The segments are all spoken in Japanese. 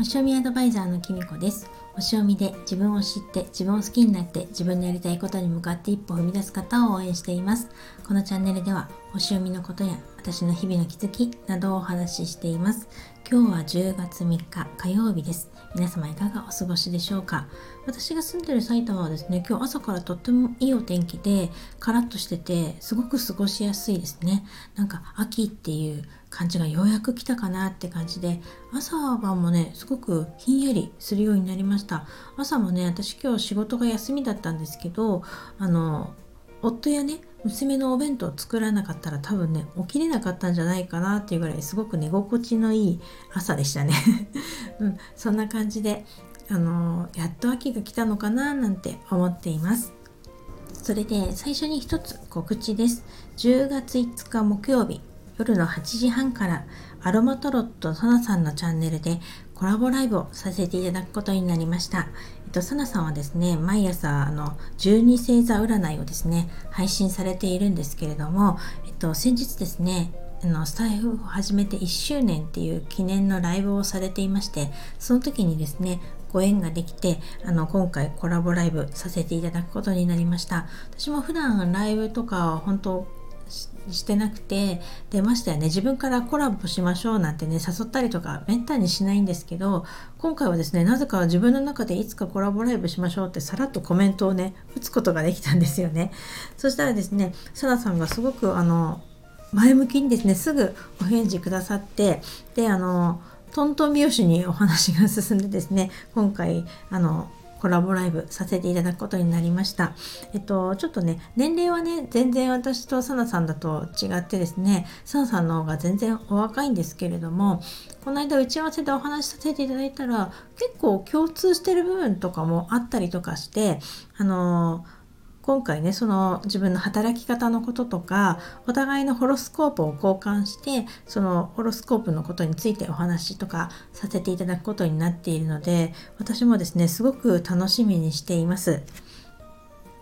星読みアドバイザーのきみこです。星読みで自分を知って自分を好きになって自分のやりたいことに向かって一歩踏み出す方を応援しています。このチャンネルでは星読みのことや私の日々の気づきなどをお話ししています。今日は10月3日火曜日です。皆様いかがお過ごしでしょうか？私が住んでる埼玉はですね今日朝からとってもいいお天気でカラッとしててすごく過ごしやすいですね。なんか秋っていう感じがようやく来たかなって感じで朝晩もねすごくひんやりするようになりました。朝もね私今日仕事が休みだったんですけどあの夫やね娘のお弁当を作らなかったら多分ね起きれなかったんじゃないかなっていうぐらいすごく寝心地のいい朝でしたね、うん、そんな感じであのやっと秋が来たのかななんて思っています。それで最初に一つ告知です。10月5日木曜日。夜の8時半からアロマトロットサナさんのチャンネルでコラボライブをさせていただくことになりました。えっと、サナさんはですね、毎朝あの12星座占いをですね、配信されているんですけれども、えっと、先日ですね、あのスタイフを始めて1周年っていう記念のライブをされていましてその時にですねご縁ができてあの今回コラボライブさせていただくことになりました私も普段ライブとか本当してなくて出ましたよね。自分からコラボしましょうなんてね誘ったりとかめったにしないんですけど今回はですねなぜか自分の中でいつかコラボライブしましょうってさらっとコメントをね打つことができたんですよね。そしたらですねサナさんがすごくあの前向きにですねすぐお返事くださってであのトントン拍子にお話が進んでですね今回あのコラボライブさせていただくことになりました。えっと、ちょっとね、年齢はね、全然私とサナさんだと違ってですね、サナさんの方が全然お若いんですけれども、この間打ち合わせでお話しさせていただいたら、結構共通してる部分とかもあったりとかして、あのー今回ねその自分の働き方のこととかお互いのホロスコープを交換してそのホロスコープのことについてお話とかさせていただくことになっているので私もですねすごく楽しみにしています。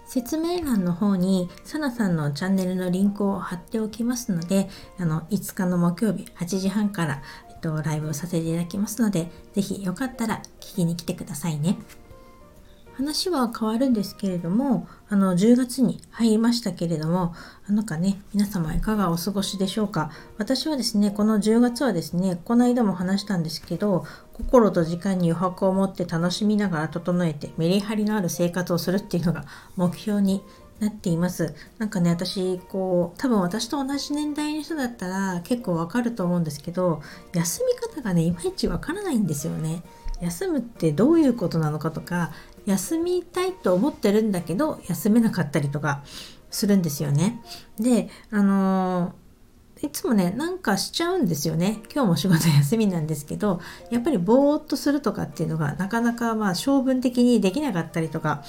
説明欄の方にサナさんのチャンネルのリンクを貼っておきますのであの5日の木曜日8時半から、えっと、ライブをさせていただきますので是非よかったら聞きに来てくださいね。話は変わるんですけれどもあの10月に入りましたけれどもなんかね皆様いかがお過ごしでしょうか私はですねこの10月はですねこの間も話したんですけど心と時間に余白を持って楽しみながら整えてメリハリのある生活をするっていうのが 目標になっています。なんかね、私、こう、多分私と同じ年代の人だったら結構わかると思うんですけど、休み方がね、いまいちわからないんですよね。休むってどういうことなのかとか休みたいと思ってるんだけど休めなかったりとかするんですよね。であのー、いつもねなんかしちゃうんですよね今日も仕事休みなんですけどやっぱりぼーっとするとかっていうのがなかなかまあ性分的にできなかったりとか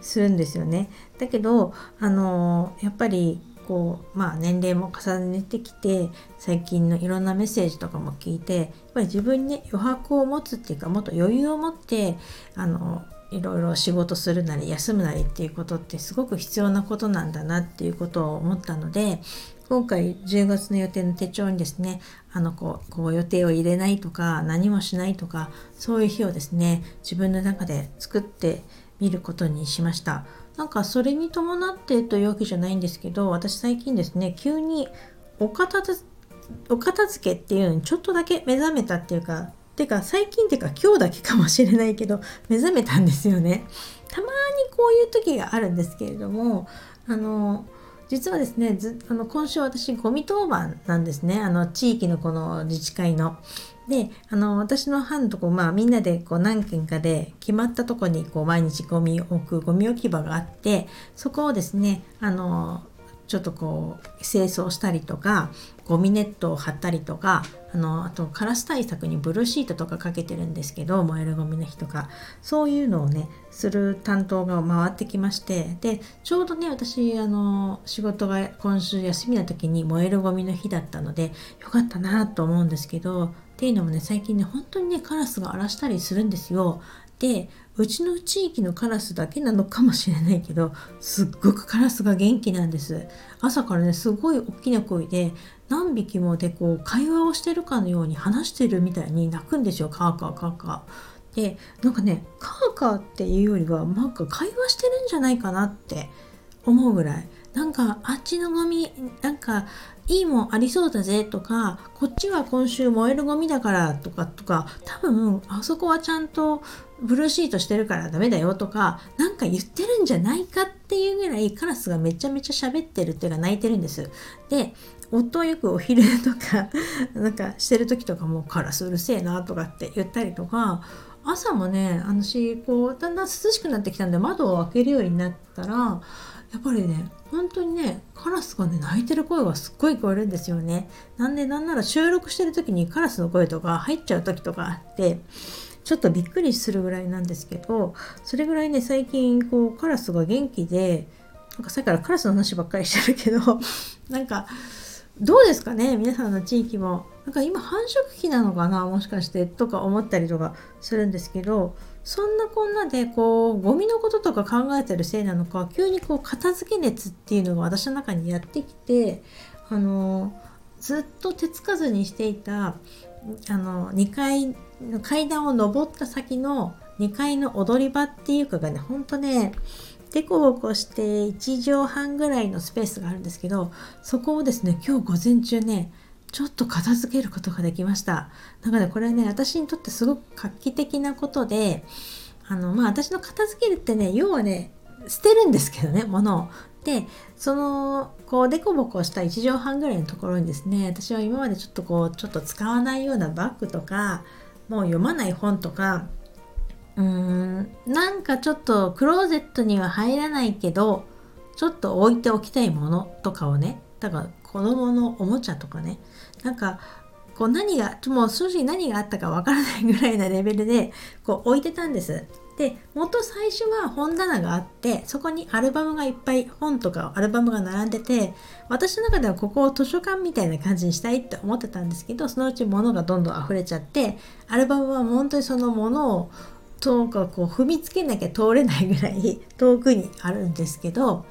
するんですよね。だけどあのー、やっぱりこうまあ年齢も重ねてきて最近のいろんなメッセージとかも聞いてやっぱり自分に、ね、余白を持つっていうかもっと余裕を持ってあのいろいろ仕事するなり休むなりっていうことってすごく必要なことなんだなっていうことを思ったので今回10月の予定の手帳にですねあのこうこう予定を入れないとか何もしないとかそういう日をですね自分の中で作ってみることにしました。なんかそれに伴ってというわけじゃないんですけど私最近ですね急にお片お片付けっていうのにちょっとだけ目覚めたっていうかてか最近っていうか今日だけかもしれないけど 目覚めたんですよね。たまにこういう時があるんですけれどもあの実はですねずあの今週私ゴミ当番なんですねあの地域のこの自治会の。であの私の班とこ、まあ、みんなでこう何軒かで決まったとこにこう毎日ゴミを置くゴミ置き場があってそこをですねあのちょっとこう清掃したりとかゴミネットを貼ったりとかあのあとカラス対策にブルーシートとかかけてるんですけど燃えるゴミの日とか。そういうのをねする担当が回ってきましてでちょうどね私あの仕事が今週休みの時に燃えるゴミの日だったのでよかったなと思うんですけどっていうのもね最近ね本当にねカラスが荒らしたりするんですよ。でうちの地域のカラスだけなのかもしれないけどすっごくカラスが元気なんです。朝からねすごい大きな声で何匹もでこう会話をしてるかのように話してるみたいに鳴くんですよ。カーカーカーカー。でなんかねカーカーっていうよりはなんか会話してるんじゃないかなって思うぐらい。なんかあっちのゴミなんかいいもんありそうだぜとかこっちは今週燃えるゴミだからとかとか多分あそこはちゃんとブルーシートしてるからダメだよとか何か言ってるんじゃないかっていうぐらいカラスがめちゃめちゃ喋ってるっていうか泣いてるんです。で夫はよくお昼とか なんかしてる時とかもカラスうるせえなとかって言ったりとか朝もね私こうだんだん涼しくなってきたんで窓を開けるようになったらやっぱりね本当にねカラスがね鳴いてる声がすっごい聞こえるんですよね。なんでなんなら収録してる時にカラスの声とか入っちゃう時とかあってちょっとびっくりするぐらいなんですけどそれぐらいね最近こうカラスが元気でなんかさっきからカラスの話ばっかりしてるけど なんかどうですかね皆さんの地域も。なんか今繁殖期なのかなもしかしてとか思ったりとかするんですけどそんなこんなでこうゴミのこととか考えてるせいなのか急にこう片付け熱っていうのが私の中にやってきてあのずっと手つかずにしていたあの2階の階段を上った先の2階の踊り場っていうかがねほんとねデコボコして1畳半ぐらいのスペースがあるんですけどそこをですね今日午前中ねちょっと片付けることができました。だからこれはね、私にとってすごく画期的なことで、あの、まあ私の片付けるってね、要はね、捨てるんですけどね、物を。で、その、こう、デコボコした1畳半ぐらいのところにですね、私は今までちょっとこう、ちょっと使わないようなバッグとか、もう読まない本とか、うーん、なんかちょっとクローゼットには入らないけど、ちょっと置いておきたいものとかをね、だから子供のおもちゃとかね、なんかこう何がもう正直何があったかわからないぐらいなレベルでこう置いてたんです。で元最初は本棚があってそこにアルバムがいっぱい本とかアルバムが並んでて私の中ではここを図書館みたいな感じにしたいって思ってたんですけどそのうち物がどんどん溢れちゃってアルバムは本当にその物をとかこう踏みつけなきゃ通れないぐらい遠くにあるんですけど、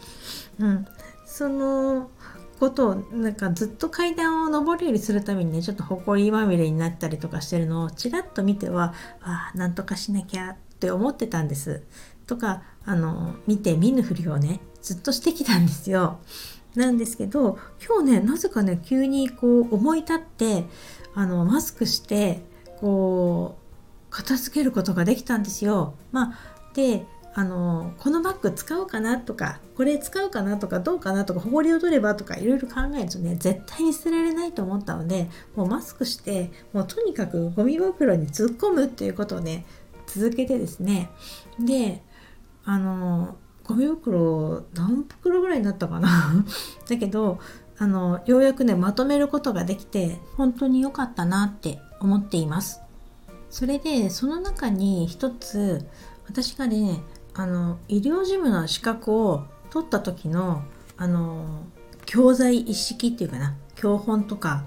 うん、そのことをなんかずっと階段を上るようにするためにねちょっと埃まみれになったりとかしてるのをちらっと見てはあなんとかしなきゃって思ってたんです。とかあの見て見ぬふりをねずっとしてきたんですよ。なんですけど今日ねなぜかね急にこう思い立ってあのマスクしてこう片付けることができたんですよ。まあ、であのこのバッグ使おうかなとかこれ使うかなとかどうかなとかほこりを取ればとかいろいろ考えるとね絶対に捨てられないと思ったのでもうマスクしてもうとにかくゴミ袋に突っ込むっていうことをね続けてですね。であのゴミ袋何袋ぐらいになったかな？だけどあのようやくねまとめることができて本当に良かったなって思っています。それでその中に一つ私がねあの医療事務の資格を取った時のあの教材一式っていうかな教本とか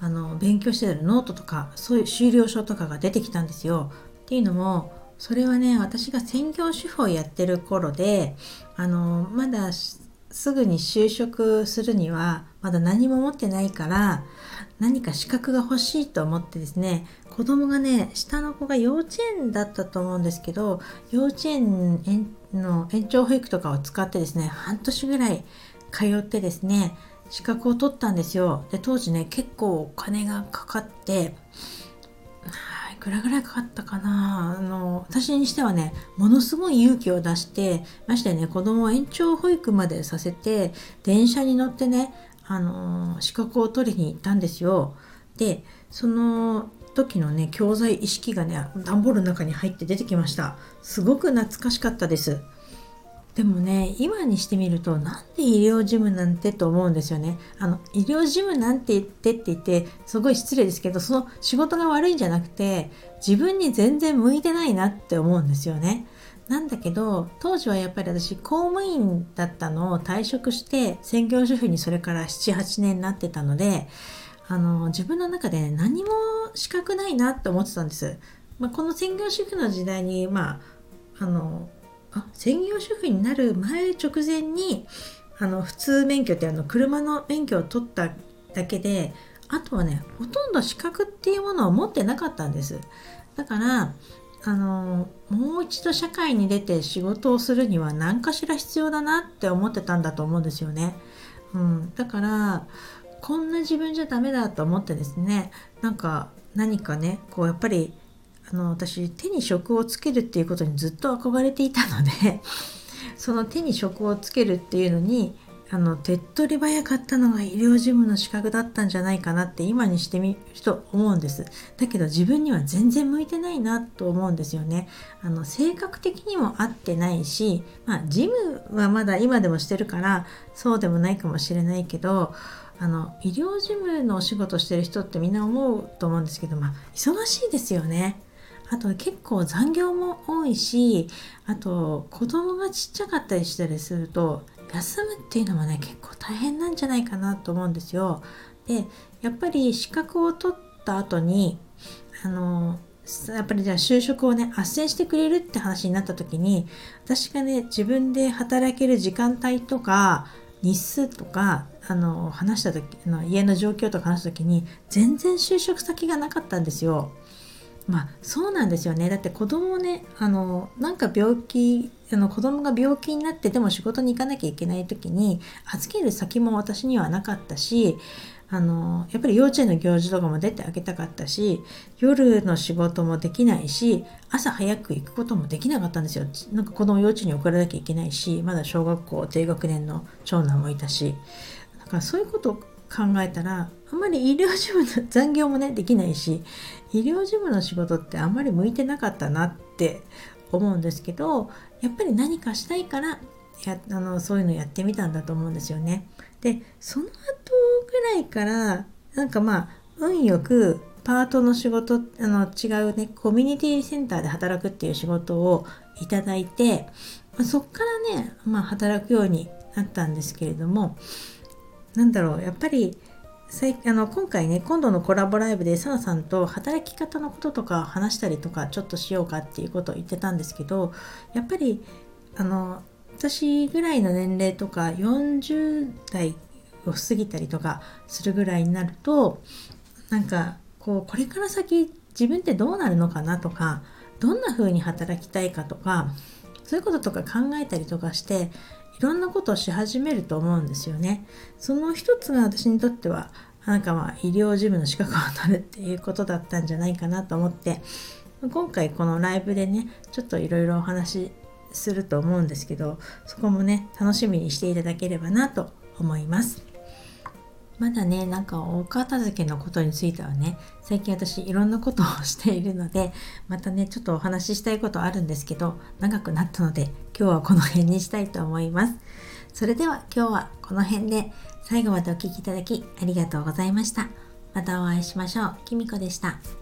あの勉強してるノートとかそういう修了書とかが出てきたんですよ。っていうのもそれはね私が専業主婦をやってる頃であのまだすぐに就職するにはまだ何も持ってないから何か資格が欲しいと思ってですね子供がね下の子が幼稚園だったと思うんですけど幼稚園の延長保育とかを使ってですね半年ぐらい通ってですね資格を取ったんですよ。で当時ね結構お金がかかってくらぐらいかかったかな？あの私にしてはねものすごい勇気を出してましてね子供を延長保育までさせて電車に乗ってねあの資格を取りに行ったんですよ。でその時のね教材意識がね段ボールの中に入って出てきました。すごく懐かしかったです。でもね今にしてみるとなんで医療事務なんてと思うんですよね。あの医療事務なんて言ってって言ってすごい失礼ですけどその仕事が悪いんじゃなくて自分に全然向いてないなって思うんですよね。なんだけど当時はやっぱり私公務員だったのを退職して専業主婦にそれから78年になってたのであの自分の中で何も資格ないなって思ってたんです。まあ、この専業主婦の時代にまああのあ専業主婦になる前直前にあの普通免許ってあの車の免許を取っただけであとはねほとんど資格っていうものを持ってなかったんです。だからあのもう一度社会に出て仕事をするには何かしら必要だなって思ってたんだと思うんですよね、うん、だからこんな自分じゃダメだと思ってですねなんか何かねこうやっぱりあの私手に職をつけるっていうことにずっと憧れていたので その手に職をつけるっていうのにあの手っ取り早かったのが医療事務の資格だったんじゃないかなって今にしてみると思うんです。だけど自分には全然向いてないなと思うんですよね。あの性格的にも合ってないしまあ事務はまだ今でもしてるからそうでもないかもしれないけどあの医療事務のお仕事してる人ってみんな思うと思うんですけどまあ忙しいですよね。あと結構残業も多いしあと子供がちっちゃかったりしたりすると休むっていうのもね結構大変なんじゃないかなと思うんですよ。でやっぱり資格を取った後にあのやっぱりじゃあ就職をね斡旋してくれるって話になった時に私がね自分で働ける時間帯とか日数とかあの話した時の家の状況とか話した時に全然就職先がなかったんですよ。まあそうなんですよね。だって子供ねあのなんか病気あの子供が病気になってでも仕事に行かなきゃいけない時に預ける先も私にはなかったしあのやっぱり幼稚園の行事とかも出てあげたかったし夜の仕事もできないし朝早く行くこともできなかったんですよ。なんか子供幼稚園に送らなきゃいけないしまだ小学校低学年の長男もいたし。だからそういうこと考えたらあんまり医療事務の残業もねできないし医療事務の仕事ってあんまり向いてなかったなって思うんですけどやっぱり何かしたいからやあのそういうのやってみたんだと思うんですよね。でその後ぐらいからなんかまあ運よくパートの仕事あの違うねコミュニティセンターで働くっていう仕事をいただいて、まあ、そっからね、まあ、働くようになったんですけれどもなんだろうやっぱりあの今回ね今度のコラボライブでサナさんと働き方のこととか話したりとかちょっとしようかっていうことを言ってたんですけどやっぱりあの私ぐらいの年齢とか40代を過ぎたりとかするぐらいになるとなんかこうこれから先自分ってどうなるのかなとかどんな風に働きたいかとかそういうこととか考えたりとかしていろんなことをし始めると思うんですよね。その一つが私にとってはなんかまあ医療事務の資格を取るっていうことだったんじゃないかなと思って今回このライブでねちょっといろいろお話しすると思うんですけどそこもね楽しみにしていただければなと思います。まだねなんかお片付けのことについてはね最近私いろんなことをしているのでまたねちょっとお話ししたいことあるんですけど長くなったので今日はこの辺にしたいと思います。それでは今日はこの辺で最後までお聴きいただきありがとうございました。またお会いしましょう。きみこでした。